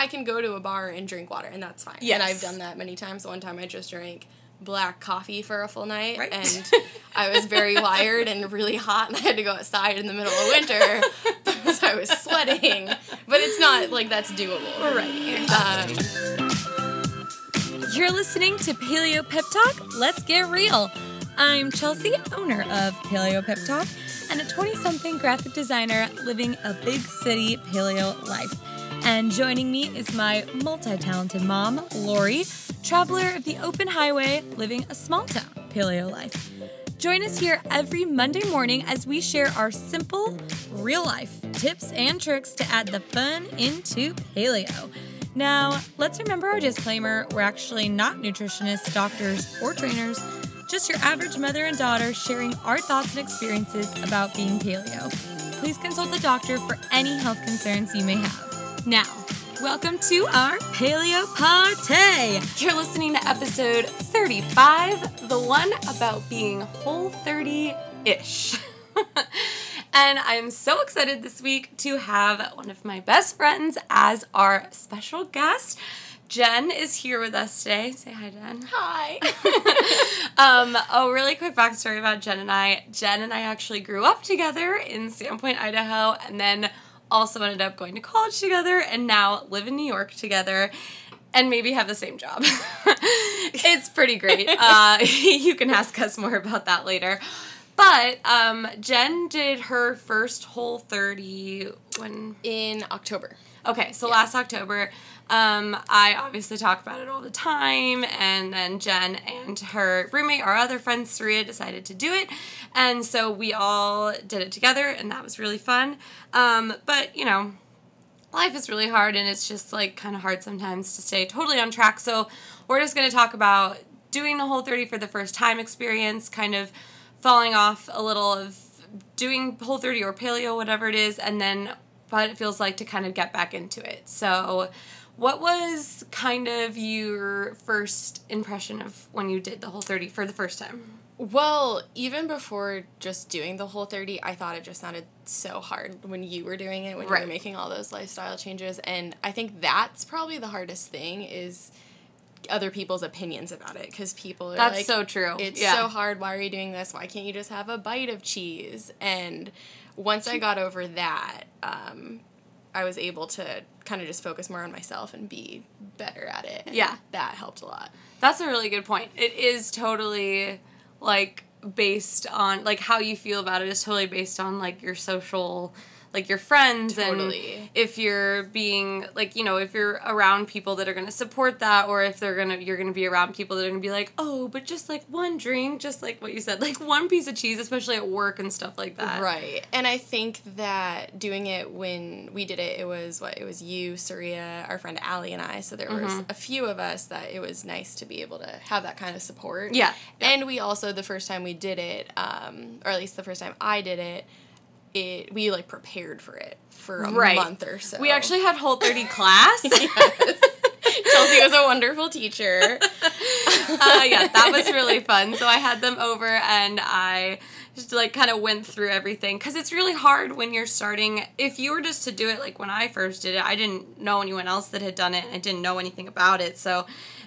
I can go to a bar and drink water, and that's fine. Yes. And I've done that many times. One time I just drank black coffee for a full night, Right. and I was very wired and really hot, and I had to go outside in the middle of winter because I was sweating. But it's not like that's doable. Right. Um, You're listening to Paleo Pep Talk. Let's get real. I'm Chelsea, owner of Paleo Pep Talk, and a 20 something graphic designer living a big city paleo life. And joining me is my multi talented mom, Lori, traveler of the open highway, living a small town paleo life. Join us here every Monday morning as we share our simple, real life tips and tricks to add the fun into paleo. Now, let's remember our disclaimer we're actually not nutritionists, doctors, or trainers, just your average mother and daughter sharing our thoughts and experiences about being paleo. Please consult the doctor for any health concerns you may have. Now, welcome to our paleo party. You're listening to episode 35, the one about being whole 30 ish. and I'm so excited this week to have one of my best friends as our special guest. Jen is here with us today. Say hi, Jen. hi. Um, a really quick backstory about Jen and I. Jen and I actually grew up together in Sandpoint, Idaho, and then also ended up going to college together and now live in New York together and maybe have the same job. it's pretty great. Uh, you can ask us more about that later. But um, Jen did her first whole 30 when In October. Okay, so last October, um, I obviously talk about it all the time, and then Jen and her roommate, our other friend Saria, decided to do it, and so we all did it together, and that was really fun. Um, but you know, life is really hard, and it's just like kind of hard sometimes to stay totally on track. So we're just gonna talk about doing the whole 30 for the first time experience, kind of falling off a little of doing whole 30 or paleo whatever it is and then what it feels like to kind of get back into it so what was kind of your first impression of when you did the whole 30 for the first time Well, even before just doing the whole 30, I thought it just sounded so hard when you were doing it, when you were making all those lifestyle changes. And I think that's probably the hardest thing is other people's opinions about it because people are That's like, so true. It's Yeah. so hard. Why are you doing this? Why can't you just have a bite of cheese? And once I got over that, um, I was able to kind of just focus more on myself and be better at it. Yeah. That helped a lot. That's a really good point. It is totally like based on like how you feel about it is totally based on like your social like your friends Totally. and if you're being like you know if you're around people that are going to support that or if they're going to you're going to be around people that are going to be like oh but just like one drink just like what you said like one piece of cheese especially at work and stuff like that Right. And I think that doing it when we did it, it was what? It was you, Surya, our friend Allie, and I. So there was Mm-hmm. a few of us that it was nice to be able to have that kind of support. Yeah. And we also, the first time we did it, um, or at least the first time I did it, it we like prepared for it for a Right. month or so. we actually had whole 30 class Chelsea was a wonderful teacher. uh, yeah, that was really fun. So I had them over and I just like kind of went through everything because it's really hard when you're starting. If you were just to do it like when I first did it, I didn't know anyone else that had done it and I didn't know anything about it. So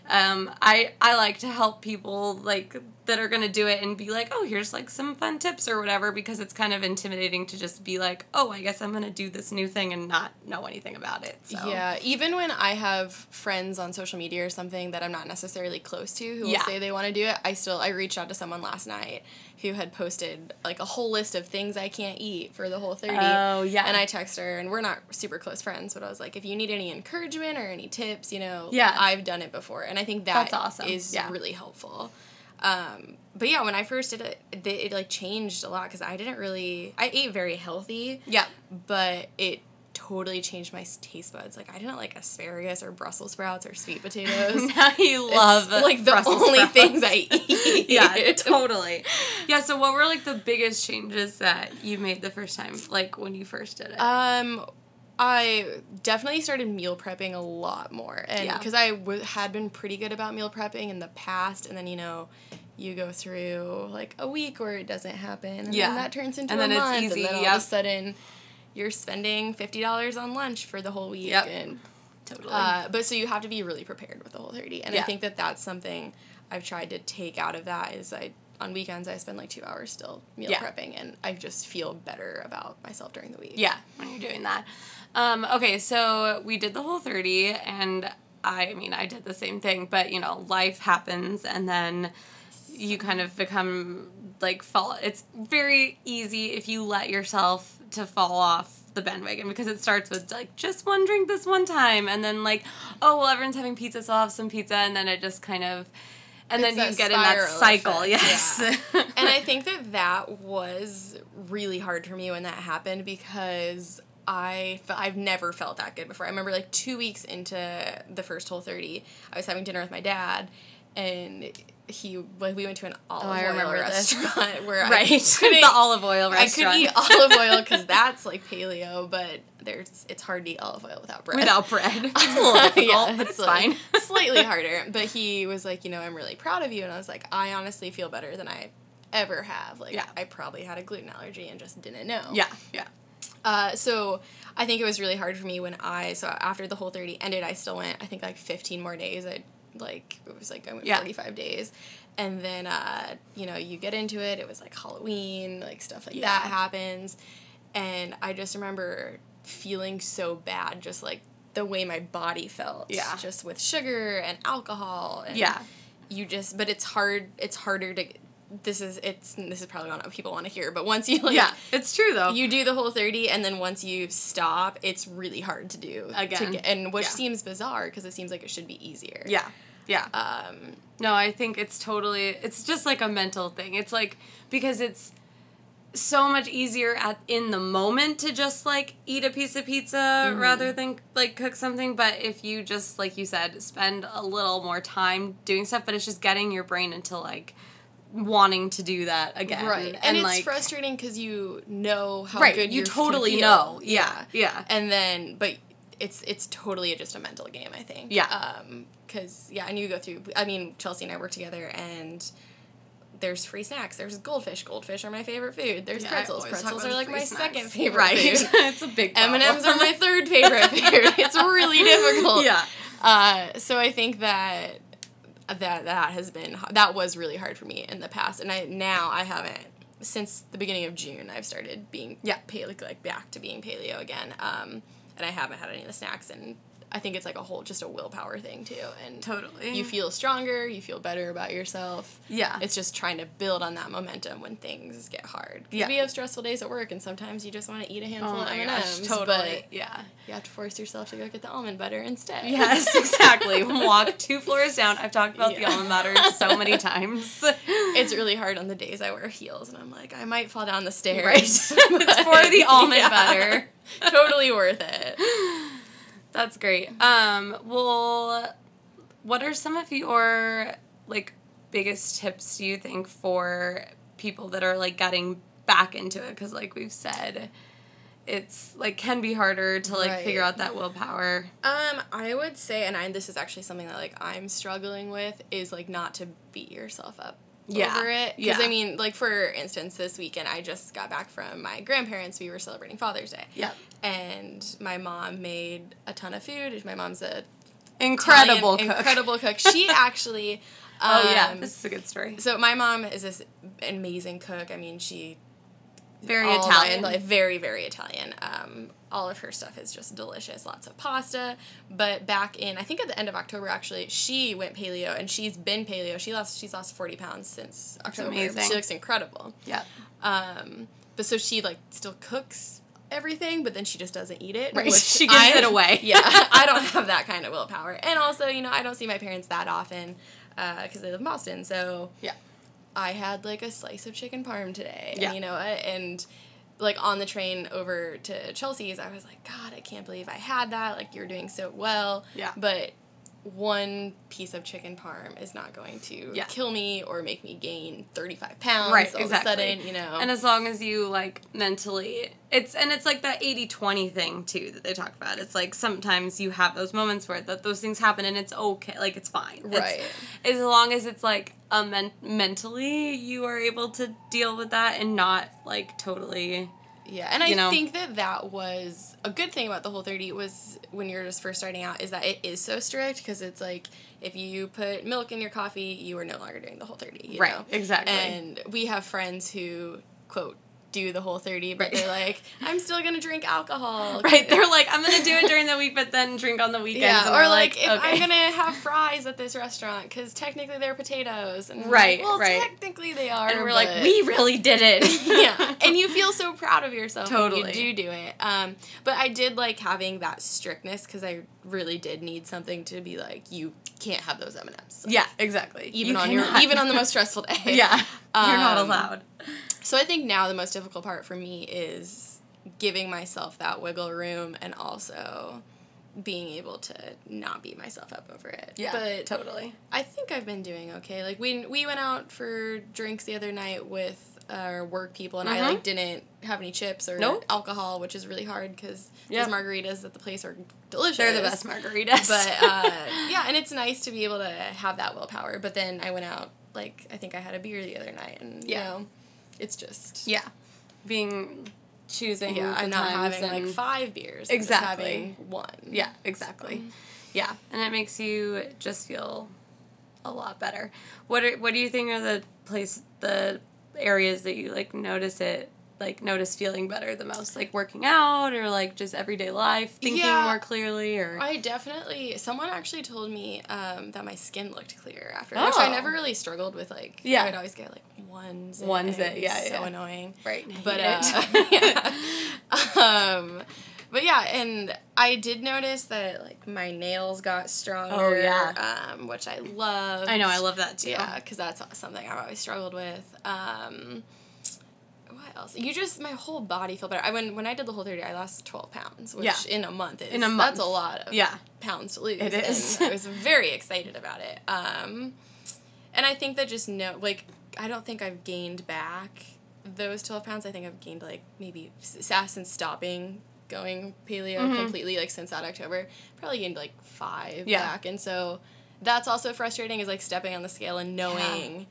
um, I I like to help people like that are gonna do it and be like, oh, here's like some fun tips or whatever because it's kind of intimidating to just be like, oh, I guess I'm gonna do this new thing and not know anything about it. So. Yeah, even when I have friends on social media or something that I'm not necessarily close to who Yeah. will say they want to do it, I still I reached out to someone last night who had posted like a whole list of things I can't eat for the whole 30. Oh, yeah. And I text her and we're not super close friends, but I was like if you need any encouragement or any tips, you know, Yeah. I've done it before and I think that That's awesome. is Yeah. really helpful. Um, but yeah, when I first did it, it, it like changed a lot because I didn't really. I ate very healthy Yeah. but it totally changed my taste buds. Like I didn't like asparagus or Brussels sprouts or sweet potatoes. now you love It's, like the Brussels only sprouts. things I eat. yeah, totally. Yeah, so what were like the biggest changes that you made the first time, like when you first did it? Um, I definitely started meal prepping a lot more, and Yeah. because I w- had been pretty good about meal prepping in the past, and then you know. You go through like a week where it doesn't happen, and Yeah. then that turns into And a then it's month, easy, and then all yep. of a sudden, you're spending fifty dollars on lunch for the whole week, Yep. and Totally. Uh, but so you have to be really prepared with the whole 30. And I think that that's something I've tried to take out of that is I on weekends I spend like 2 hours still meal Yeah. prepping and I just feel better about myself during the week. Yeah, when you're doing that. Um, okay, so we did the whole 30, and I, I mean, I did the same thing, but you know, life happens, and then you kind of become like fall. It's very easy if you let yourself to fall off the bandwagon because it starts with like just one drink this one time, and then like, oh well, everyone's having pizza, so I'll have some pizza, and then it just kind of. And It's then you get in that cycle, effect, yes. and I think that that was really hard for me when that happened because I I've never felt that good before. I remember like two weeks into the first whole thirty, I was having dinner with my dad, and he like we went to an olive Oh, I oil remember this. restaurant where right, I the olive oil I restaurant. could eat olive oil because that's like paleo, but there's it's hard to eat olive oil without bread. without bread. It's a little difficult, Yeah, it's like fine. slightly harder. But he was like, you know, I'm really proud of you, and I was like, I honestly feel better than I ever have. Like, Yeah. I probably had a gluten allergy and just didn't know. Yeah, yeah. Uh, so I think it was really hard for me when I so after the whole thirty ended, I still went. I think like fifteen more days. I like it was like I went Yeah. forty five days. And then, uh, you know, you get into it. It was like Halloween, like stuff like Yeah. that happens. And I just remember feeling so bad, just like the way my body felt. Yeah. Just with sugar and alcohol. And Yeah. You just, but it's hard, it's harder to, this is, it's, this is probably not what people want to hear, but once you like, yeah, it's true though. you do the whole 30 and then once you stop it's really hard to do to Again. get- and which Yeah. seems bizarre because it seems like it should be easier yeah, yeah. um no, I think it's totally. It's just like a mental thing. It's like because it's so much easier at in the moment to just like eat a piece of pizza Mm-hmm. rather than like cook something. But if you just like you said, spend a little more time doing stuff, but it's just getting your brain into like wanting to do that again. right and, it's like, frustrating because you know how Right, good you totally know. Yeah, yeah. and then but it's it's totally just a mental game i think Yeah. um because yeah and you go through i mean chelsea and i work together and there's free snacks. There's goldfish. Goldfish are my favorite food. There's Yeah, pretzels. Pretzels are like my snacks. second favorite Right, food. it's a big M and M's are my third favorite food. It's really difficult. Yeah. Uh, so I think that that that has been that was really hard for me in the past, and I now I haven't since the beginning of June. I've started being Yeah. paleo like back to being paleo again, um, and I haven't had any of the snacks and. I think it's like a whole just a willpower thing too, and Totally. you feel stronger, you feel better about yourself. Yeah. it's just trying to build on that momentum when things get hard. Yeah. we have stressful days at work, and sometimes you just want to eat a handful Oh of M gosh, M's. totally. Yeah. you have to force yourself to go get the almond butter instead. Yes, exactly. Walk two floors down. I've talked about the almond butter so many times. it's really hard on the days I wear heels, and I'm like, I might fall down the stairs. Right. it's for the almond Yeah. butter. totally worth it. That's great. Um, well, what are some of your like biggest tips do you think for people that are like getting back into it? Because like we've said, it's like can be harder to like Right. figure out that willpower. Um, I would say, and I this is actually something that like I'm struggling with is like not to beat yourself up Yeah. over it. Because Yeah. I mean, like for instance, this weekend I just got back from my grandparents. We were celebrating Father's Day. Yep. And my mom made a ton of food. My mom's a Incredible Italian- cook. incredible cook. She actually. Oh yeah, um, this is a good story. So my mom is this amazing cook. I mean, she Very Italian. like very very Italian. Um, all of her stuff is just delicious. Lots of pasta. But back in I think at the end of October actually, she went paleo and she's been paleo. She lost she's lost forty pounds since October. amazing. She looks incredible. Yeah. Um, but so she like still cooks everything, but then she just doesn't eat it. Right, she gives I- it away. Yeah, I don't have that kind of willpower. And also, you know, I don't see my parents that often because they live in Boston. So Yeah. I had like a slice of chicken parm today. Yeah. And you know what? And like on the train over to Chelsea's, I was like, God, I can't believe I had that. Like you're doing so well. Yeah. But one piece of chicken parm is not going to Yeah. kill me or make me gain 35 pounds right all exactly of a sudden, you know. and as long as you like mentally it's and it's like that 80-20 thing too that they talk about it's like sometimes you have those moments where that those things happen and it's okay like it's fine It's- Right. as long as it's like a men- mentally you are able to deal with that and not like totally Yeah, and I know? think that that was a good thing about the whole 30 was when you're just first starting out is that it is so strict because it's like if you put milk in your coffee, you are no longer doing the whole 30. You Right, know? exactly. And we have friends who, quote, do the whole 30, but Right. they're like, I'm still going to drink alcohol. Right, they're like, I'm gonna do it during the week, but then drink on the weekends. Yeah, or like, if okay. I'm gonna have fries at this restaurant because technically they're potatoes, and Right, like, well, right. technically they are, and we're like, we really did it. yeah, and you feel so proud of yourself Totally. when you do do it. Um, but I did like having that strictness because I really did need something to be like, you can't have those M and M's. yeah, exactly. even You on your even on the most stressful day. yeah, you're not Um, allowed. So I think now the most difficult part for me is giving myself that wiggle room and also being able to not beat myself up over it. Yeah, but totally. I think I've been doing okay. Like we we went out for drinks the other night with our work people, and I Mhm. like didn't have any chips or Nope. alcohol, which is really hard because Yeah. those margaritas at the place are delicious. They're the best margaritas. But uh, yeah, and it's nice to be able to have that willpower. But then I went out like I think I had a beer the other night, and Yeah. you know, it's just yeah, being choosing. yeah. I'm not having like five beers. Exactly. having one. Yeah, exactly. Yeah, and it makes you just feel a lot better. What are what do you think are the place the areas that you like notice it like notice feeling better the most? Like working out or like just everyday life, thinking Yeah. more clearly or I definitely. Someone actually told me um, that my skin looked clearer after, which I Oh. never really struggled with. Like, Yeah. I would always get like one zit. One and zit, it yeah, So yeah. annoying. right. But uh, yeah. um, but yeah, and I did notice that like my nails got stronger. Oh, yeah. Um, which I love. I know, I love that too. Yeah, because that's something I've always struggled with. Um, what else? You just my whole body felt better. I when when I did the whole thirty, I lost twelve pounds, which Yeah. in a month is In a month. that's a lot of Yeah. pounds to lose. It is. I was very excited about it. Um, and I think that just no, like I don't think I've gained back those twelve pounds. I think I've gained like maybe since stopping going paleo Mhm. completely, like since that October, probably gained like five Yeah. back. And so that's also frustrating is like stepping on the scale and knowing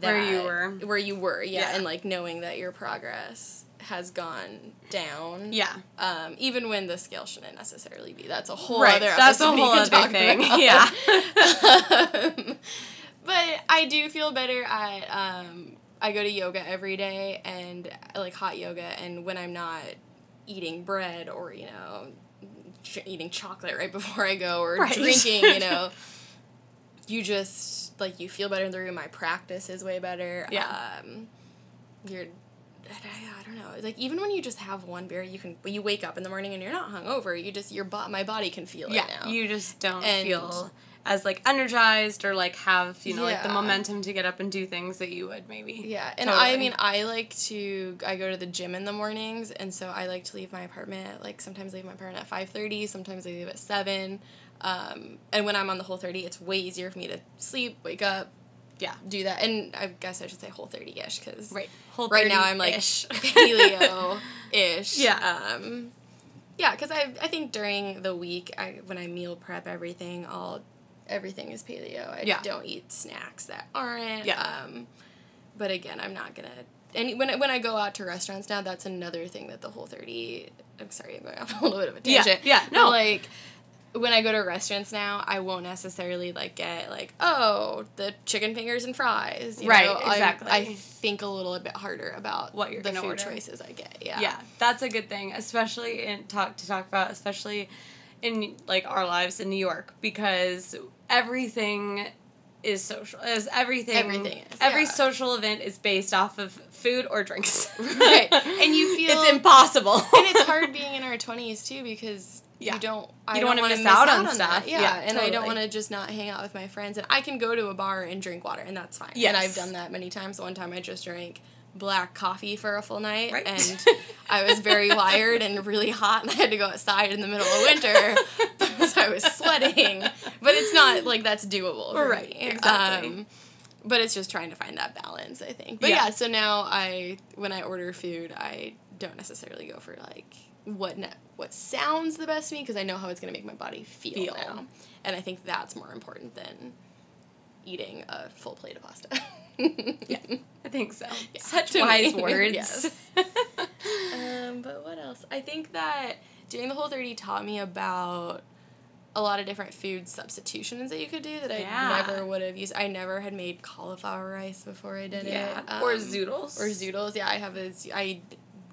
that Where you were. where you were, yeah, Yeah. and like knowing that your progress has gone down. Yeah. Um, even when the scale shouldn't necessarily be. That's a whole Right, other that's a whole other thing, about. yeah. Um, but I do feel better at um, I go to yoga every day and I like hot yoga and when I'm not eating bread or you know ch- eating chocolate right before I go or Right. drinking, you know, you just like you feel better in the room. My practice is way better. Yeah. Um, you're I, I don't know. Like even when you just have one beer, you can you wake up in the morning and you're not hungover. You just your bo- my body can feel yeah, it now. you just don't And- feel as like energized or like have you know like the momentum to get up and do things that you would maybe. Yeah, and I mean, I like to. I go to the gym in the mornings, and so I like to leave my apartment. Like sometimes leave my apartment at five thirty. Sometimes I leave at seven. Um, and when I'm on the whole thirty, it's way easier for me to sleep, wake up, Yeah. do that. And I guess I should say whole thirty ish because Right. Right now I'm like paleo ish. Yeah. Um, yeah, because I I think during the week I when I meal prep everything, all everything is paleo. I Yeah. don't eat snacks that aren't. Yeah. Um, but again, I'm not gonna. And when I, when I go out to restaurants now, that's another thing that the Whole 30. I'm sorry, I'm going off a little bit of a tangent. yeah, But, no. like when I go to restaurants now, I won't necessarily like get like oh the chicken fingers and fries. you Right, know? Exactly. I think a little bit harder about What you're the food order. choices I get. Yeah. yeah that's a good thing especially in talk to talk about especially in like our lives in new york because everything is social is everything Everything is, every yeah. social event is based off of food or drinks Right. And you feel- it's impossible and it's hard being in our 20s too because Yeah. you don't I You don't don't wanna wanna miss out on that. stuff. Yeah, Yeah, and I don't want to just not hang out with my friends and I can go to a bar and drink water and that's fine. Yes. And I've done that many times. One time I just drank black coffee for a full night Right. and I was very wired and really hot and I had to go outside in the middle of winter because I was sweating. But it's not like that's doable. Right, me. exactly. Um, but it's just trying to find that balance, I think. But Yeah. yeah, so now I when I order food, I don't necessarily go for like what ne- what sounds the best to me because I know how it's going to make my body feel, Feel. now. And I think that's more important than eating a full plate of pasta. yeah i think so Yeah, such to me. wise words Yes. um, but what else? I think that doing the whole 30 taught me about a lot of different food substitutions that you could do that Yeah. I never would have used. I never had made cauliflower rice before I did Yeah. it. or Um, zoodles. Or zoodles. Yeah, I have a. I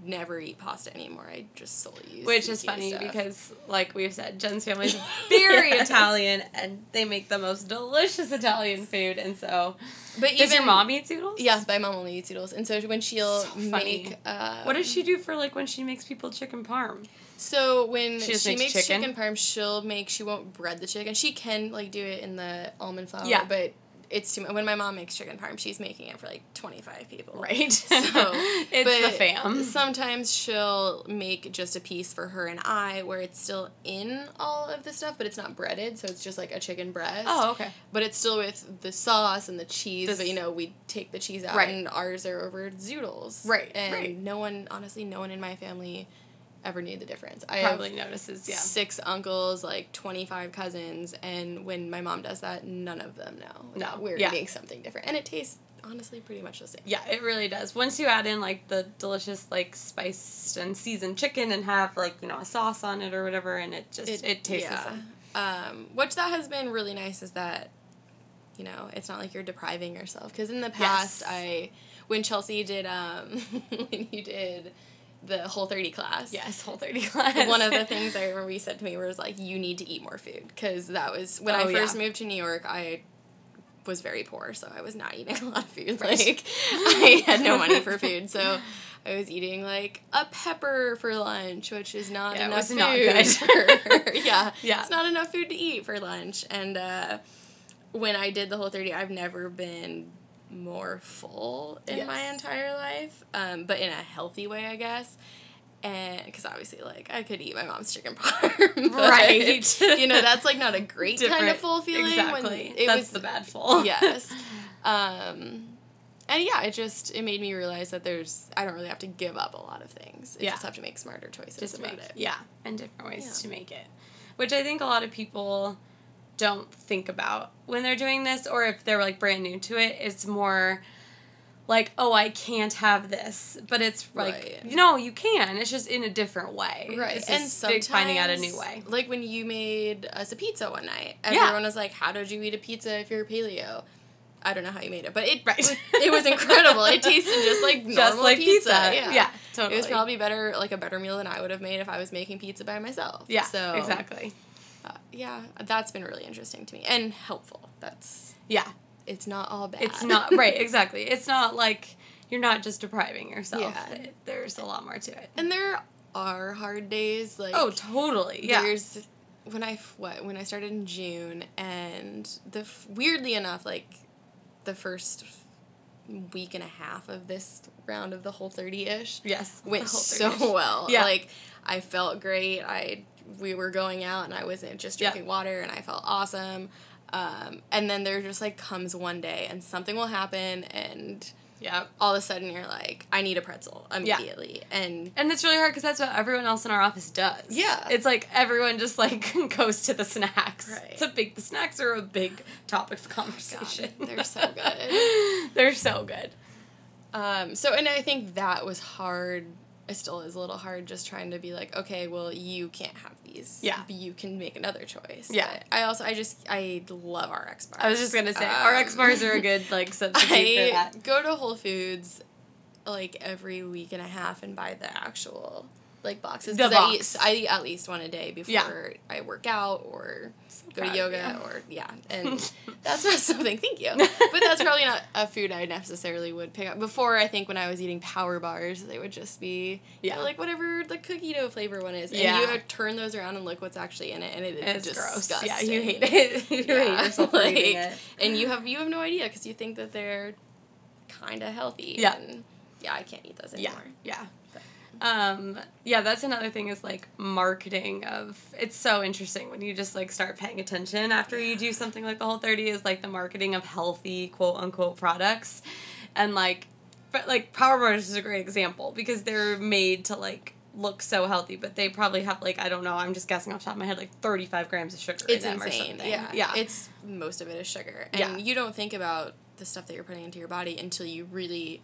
never eat pasta anymore. I just solely use. Which is funny stuff. because, like we've said, Jen's family is very Yes. Italian and they make the most delicious Italian food. And so, But does your mom eat noodles? Yes, my mom only eats noodles, and so when she'll So make. Uh, What does she do for like when she makes people chicken parm? So when She she, makes makes chicken? chicken? parm, she'll make. She won't bread the chicken. She can like do it in the almond flour. Yeah. But it's too. When my mom makes chicken parm, she's making it for like twenty five people. Right. So it's but the fam. Sometimes she'll make just a piece for her and I, where it's still in all of the stuff, but it's not breaded. So it's just like a chicken breast. Oh, okay. But it's still with the sauce and the cheese. This- but you know, we take the cheese out, Right. and ours are over zoodles. Right, And right. no one, honestly, no one in my family ever knew the difference. I have Probably notices, yeah. six uncles, like twenty five cousins, and when my mom does that, none of them know. No, that we're yeah. eating something different, and it tastes honestly pretty much the same. Yeah, it really does. Once you add in like the delicious like spiced and seasoned chicken and have like, you know, a sauce on it or whatever and it just it, tastes the same. Um, which that has been really nice is that, you know, it's not like you're depriving yourself. Because in the past, Yes. I, when Chelsea did, um, when you did the Whole 30 class. Yes, whole 30 class. One of the things I remember you said to me was like, you need to eat more food. Because that was, when Oh, I first yeah. moved to New York, I was very poor. So I was not eating a lot of food. Right. Like, I had no money for food. So I was eating like a pepper for lunch, which is not Yeah, it enough was food. not good. for- yeah, Yeah. it's not enough food to eat for lunch. And uh, when I did the whole thirty, I've never been more full in my entire life, um, but in a healthy way, I guess. And because obviously, like I could eat my mom's chicken parm, Right. you know, that's like not a great kind of full feeling. Exactly. When it That's was the bad full. yes. Um, and yeah, it just it made me realize that there's I don't really have to give up a lot of things. I Yeah. just have to make smarter choices just about make it. yeah and different ways Yeah. to make it which i think a lot of people don't think about when they're doing this or if they're like brand new to it it's more like oh i can't have this but it's like Right. you know you can it's just in a different way Right, it's and sometimes finding out a new way Like when you made us a pizza one night, Yeah. everyone was like, "How did you eat a pizza if you're paleo?" I don't know how you made it, but it Right. it was incredible. It tasted just like normal just like pizza. pizza, Yeah. yeah totally It was probably better, like a better meal than I would have made if I was making pizza by myself. yeah So exactly uh, yeah, that's been really interesting to me and helpful. That's yeah it's not all bad. it's not right exactly it's not like you're not just depriving yourself Yeah. It- there's a lot more to it and there are hard days. Like oh totally yeah There's when I what when I started in June and the weirdly enough like the first week and a half of this round of the whole 30ish yes went so well. Yeah. Like I felt great. I we were going out and I wasn't just Yeah. drinking water and I felt awesome. Um, and then there just like comes one day and something will happen and yeah all of a sudden you're like I need a pretzel Yeah. immediately and And it's really hard because that's what everyone else in our office does. Yeah. It's like everyone just like goes to the snacks. Right. It's a big, the snacks are a big topic of God, conversation. they're so good. they're so good. Um, so, and I think that was hard. It still is a little hard just trying to be like, okay, well, you can't have these. Yeah. You can make another choice. Yeah. But I also, I just, I love RX bars. I was just gonna say, RX um, bars are a good like substitute for I that. go to Whole Foods like every week and a half and buy the actual like boxes. The 'Cause I eat. I eat at least one a day before Yeah. I work out or go to yoga or yeah. And that's not something. Thank you. But that's probably not a food I necessarily would pick up. Before I think when I was eating power bars, they would just be Yeah. yeah like whatever the cookie dough flavor one is. And Yeah. you would turn those around and look what's actually in it, and it is And it's disgusting. gross. Yeah, you hate it. you Yeah, hate yourself like, it. and you have you have no idea because you think that they're kind of healthy. Yeah. and yeah, I can't eat those Yeah, anymore. yeah. Um, yeah, that's another thing is like marketing of it's so interesting when you just like start paying attention after you do something like the whole 30 is like the marketing of healthy quote unquote products. And like but like Power Bars is a great example because they're made to like look so healthy, but they probably have like I don't know, I'm just guessing off the top of my head, like thirty five grams of sugar It's in them or insane. something. Yeah, Yeah. It's most of it is sugar, and Yeah. you don't think about the stuff that you're putting into your body until you really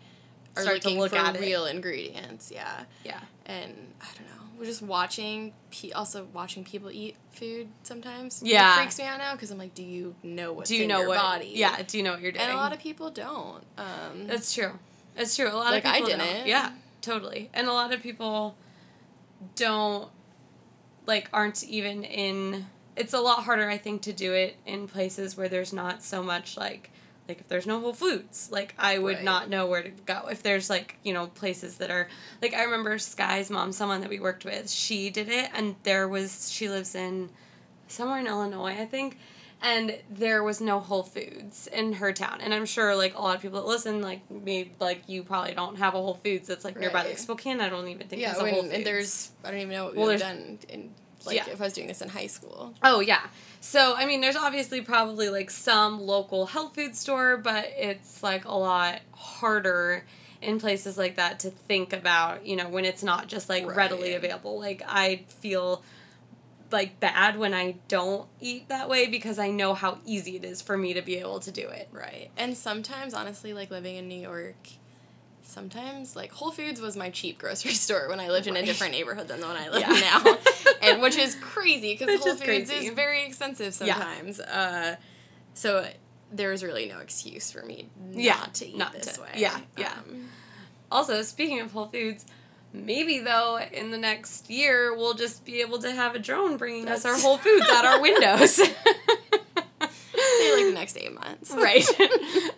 are start to looking look for at it. real ingredients. Yeah, Yeah. and I don't know. We're just watching. Pe- also watching people eat food sometimes. Yeah. it freaks me out now because I'm like, do you know what's Do you in know your what? body? Yeah. Do you know what you're doing? and a lot of people don't. Um, That's true. That's true. A lot Like, of I people don't. didn't. Yeah, totally. And a lot of people don't like aren't even in it's a lot harder I think to do it in places where there's not so much like like if there's no Whole Foods, like I would Right. not know where to go. If there's like, you know, places that are like I remember Sky's mom, someone that we worked with, she did it and there was she lives in somewhere in Illinois, I think. And there was no Whole Foods in her town. And I'm sure like a lot of people that listen, like me like you probably don't have a Whole Foods that's like nearby. Like Spokane, I don't even think yeah, when, Whole Foods. and there's I don't even know what Well, we've there's- done in like Yeah. if I was doing this in high school. Oh yeah. So I mean, there's obviously probably like some local health food store, but it's like a lot harder in places like that to think about. You know, when it's not just like readily available. Like I feel like bad when I don't eat that way because I know how easy it is for me to be able to do it. Right. And sometimes, honestly, like living in New York, sometimes like Whole Foods was my cheap grocery store when I lived in a different neighborhood than the one I live Yeah. in now, and which is crazy because Whole is Foods crazy. is very expensive Yeah. sometimes. Uh, so there's really no excuse for me not Yeah, to eat not this to- way. yeah, yeah. Um, Also, speaking of Whole Foods, maybe though in the next year we'll just be able to have a drone bringing us our Whole Foods at our windows. Say like the next eight months. Right.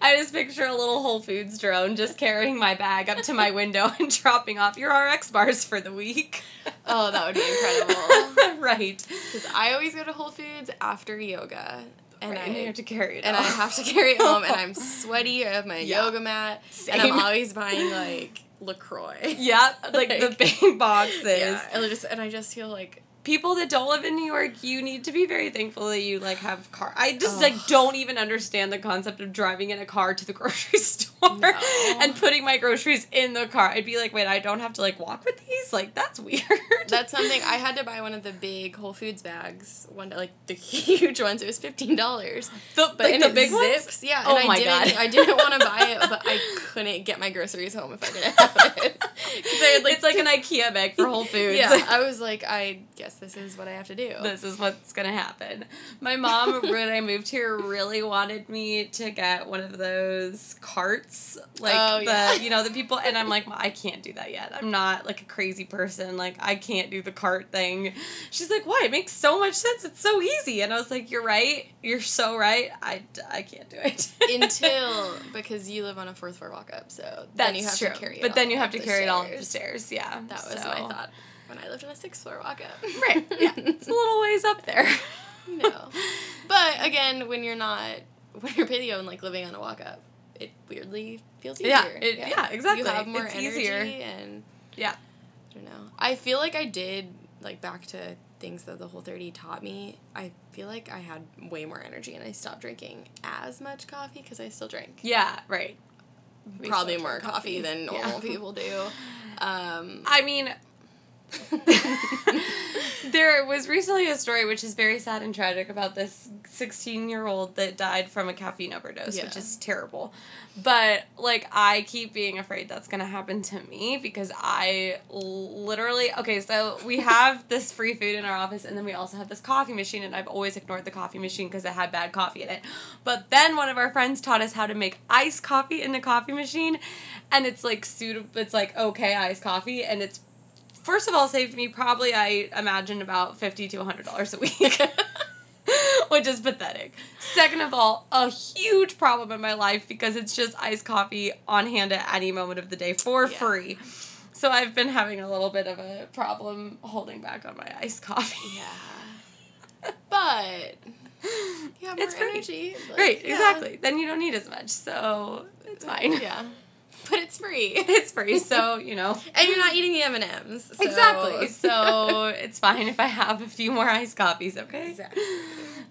I just picture a little Whole Foods drone just carrying my bag up to my window and dropping off your RX bars for the week. oh, that would be incredible. right. Because I always go to Whole Foods after yoga, and Right, I and have to carry it and I have to carry it home, and I'm sweaty. I have my Yeah. yoga mat, and I'm always buying like LaCroix. Yeah, like, the big boxes. Yeah, and I just and I just feel like People that don't live in New York, you need to be very thankful that you like have car. I just Ugh. like don't even understand the concept of driving in a car to the grocery store No. and putting my groceries in the car. I'd be like, wait, I don't have to like walk with these. Like that's weird. that's something I had to buy one of the big Whole Foods bags one day, like the huge ones. It was fifteen dollars, the, but like the big ones? zips. Yeah, Oh and I my didn't. God. I didn't want to buy it, but I couldn't get my groceries home if I didn't have it. I had, it's like an IKEA bag for Whole Foods. Yeah, I was like, I guess this is what I have to do. this is what's gonna happen. My mom, when I moved here, really wanted me to get one of those carts, like Oh, the yeah. you know the people, and I'm like, "Ma, I can't do that yet. I'm not like a crazy person. Like I can't do the cart thing. She's like, why? It makes so much sense. It's so easy. And I was like, you're right. You're so right. I, I can't do it Until because you live on a fourth floor walk up, so That's then you have true. to carry it. but then you have to carry it all up the stairs. stairs. Yeah, That was so- my thought when I lived in a sixth floor walk up. Right. Yeah. It's a little ways up there. you know. But again, when you're not when you're paleo and like living on a walk up, it weirdly feels easier. Yeah, it- yeah, exactly. You have more It's energy easier. and Yeah. I don't know. I feel like I did like back to things that the whole 30 taught me. I feel like I had way more energy and I stopped drinking as much coffee because I still drink. Yeah. Right. We Probably more drink coffee, than Yeah. normal people do. Um, I mean, there was recently a story which is very sad and tragic about this 16 year old that died from a caffeine overdose, which is terrible. But, like, I keep being afraid that's going to happen to me because I literally. Okay, so we have this free food in our office, and then we also have this coffee machine, and I've always ignored the coffee machine because it had bad coffee in it. But then one of our friends taught us how to make iced coffee in the coffee machine, and it's like suitable. It's like okay iced coffee, and it's first of all saved me probably I imagine about fifty to hundred dollars a week. Which is pathetic. Second of all, a huge problem in my life because it's just iced coffee on hand at any moment of the day for Yeah. free. So I've been having a little bit of a problem holding back on my iced coffee. yeah. But more It's energy. like, Right, yeah. exactly. Then you don't need as much, so it's uh, fine. Yeah. Free. It's free, so you know. and you're not eating the M&Ms. so- Exactly. So it's fine if I have a few more iced coffees, okay? Exactly.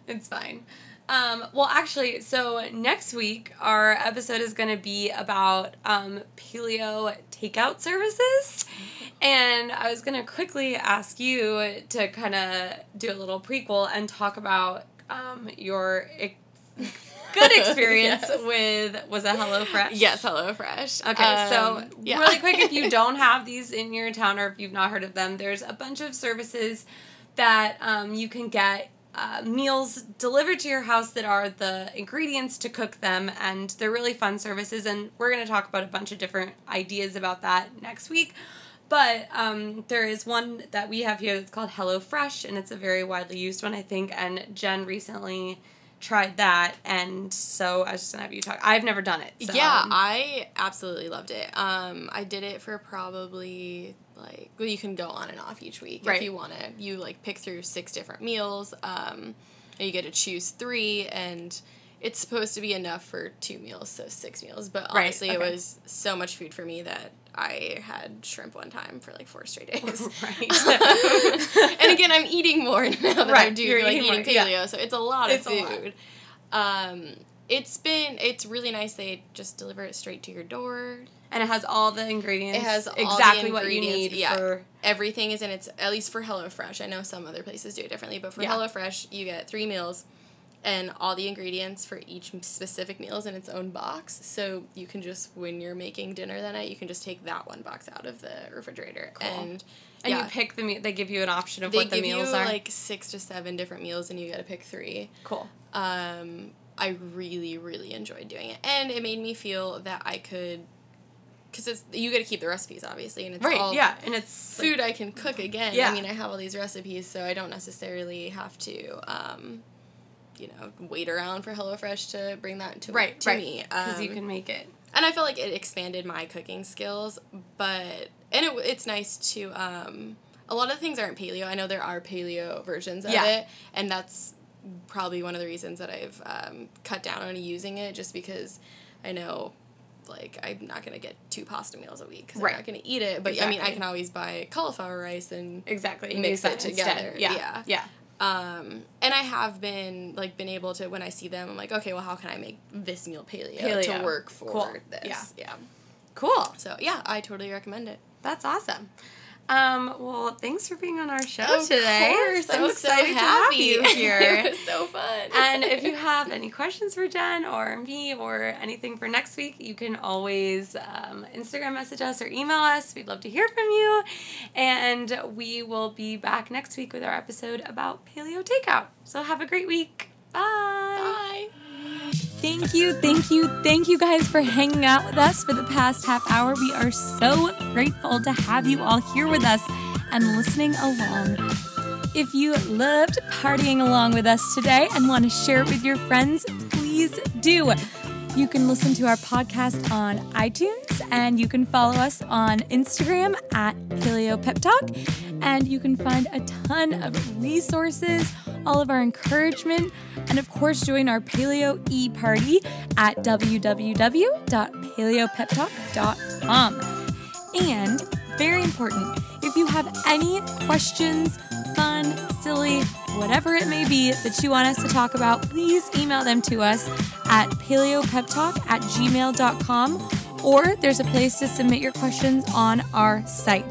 It's fine. Um, well, actually, so next week our episode is going to be about um, paleo takeout services. And I was going to quickly ask you to kind of do a little prequel and talk about um, your good experience Yes. with was it HelloFresh? Yes, HelloFresh. Okay, so Um, yeah. really quick, if you don't have these in your town or if you've not heard of them, there's a bunch of services that um, you can get uh, meals delivered to your house that are the ingredients to cook them, and they're really fun services. And we're going to talk about a bunch of different ideas about that next week. But um, there is one that we have here that's called HelloFresh, and it's a very widely used one, I think. And Jen recently tried that, and so I was just gonna have you talk. I've never done it. So. Yeah, I absolutely loved it. Um, I did it for probably like well, you can go on and off each week Right. if you want to. You like pick through six different meals. Um, and you get to choose three, and it's supposed to be enough for two meals, so six meals. But Right, honestly, it was so much food for me that I had shrimp one time for like four straight days. right. and again, I'm eating more now that I'm Right, doing you're like eating eating paleo, yeah. so it's a lot of It's a lot. food. Um, it's been it's really nice. They just deliver it straight to your door. and it has all the ingredients. It has exactly what you need yeah. for. Everything is in its at least for HelloFresh. I know some other places do it differently, but for Yeah. HelloFresh, you get three meals. And all the ingredients for each specific meal is in its own box, so you can just when you're making dinner that night, you can just take that one box out of the refrigerator, Cool. and And yeah, you pick the meal. They give you an option of they what the meals you are. like six to seven different meals, and you got to pick three. cool. um, I really, really enjoyed doing it, and it made me feel that I could, because it's you got to keep the recipes obviously, and it's Right. all yeah, and it's like- food I can cook again. Yeah. I mean, I have all these recipes, so I don't necessarily have to, um, you know, wait around for HelloFresh to bring that to right, to right. me. Because you Um, can make it. and I feel like it expanded my cooking skills, but and it, it's nice to um, a lot of things aren't paleo. I know there are paleo versions of Yeah. it, and that's probably one of the reasons that I've um, cut down on using it, just because I know. Like I'm not gonna get two pasta meals a week because Right. I'm not gonna eat it. But I mean, I can always buy cauliflower rice and Exactly. mix use it instead. together, Yeah. yeah. Yeah. Um, and I have been like been able to when I see them, I'm like, okay, well, how can I make this meal paleo, Paleo. to work for Cool. this? Yeah. yeah. Cool. So yeah, I totally recommend it. That's awesome. Um, well, thanks for being on our show today. Of today. course, I'm I'm excited so to have happy. you it here. was so fun. and if you have any questions for Jen or me or anything for next week, you can always um, Instagram message us or email us. We'd love to hear from you. And we will be back next week with our episode about paleo takeout. So have a great week. Bye. bye. Thank you, thank you, thank you guys for hanging out with us for the past half hour. We are so grateful to have you all here with us and listening along. If you loved partying along with us today and want to share it with your friends, please do. You can listen to our podcast on iTunes and you can follow us on Instagram at Paleo Pep Talk. And you can find a ton of resources, all of our encouragement, and of course, join our Paleo e party at www.paleopeptalk.com. And very important, if you have any questions, fun, silly, whatever it may be that you want us to talk about, please email them to us at paleopeptalk at gmail.com or there's a place to submit your questions on our site.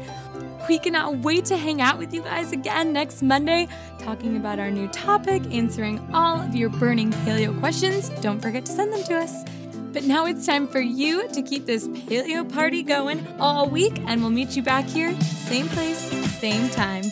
We cannot wait to hang out with you guys again next Monday, talking about our new topic, answering all of your burning paleo questions. Don't forget to send them to us. But now it's time for you to keep this paleo party going all week, and we'll meet you back here, same place, same time.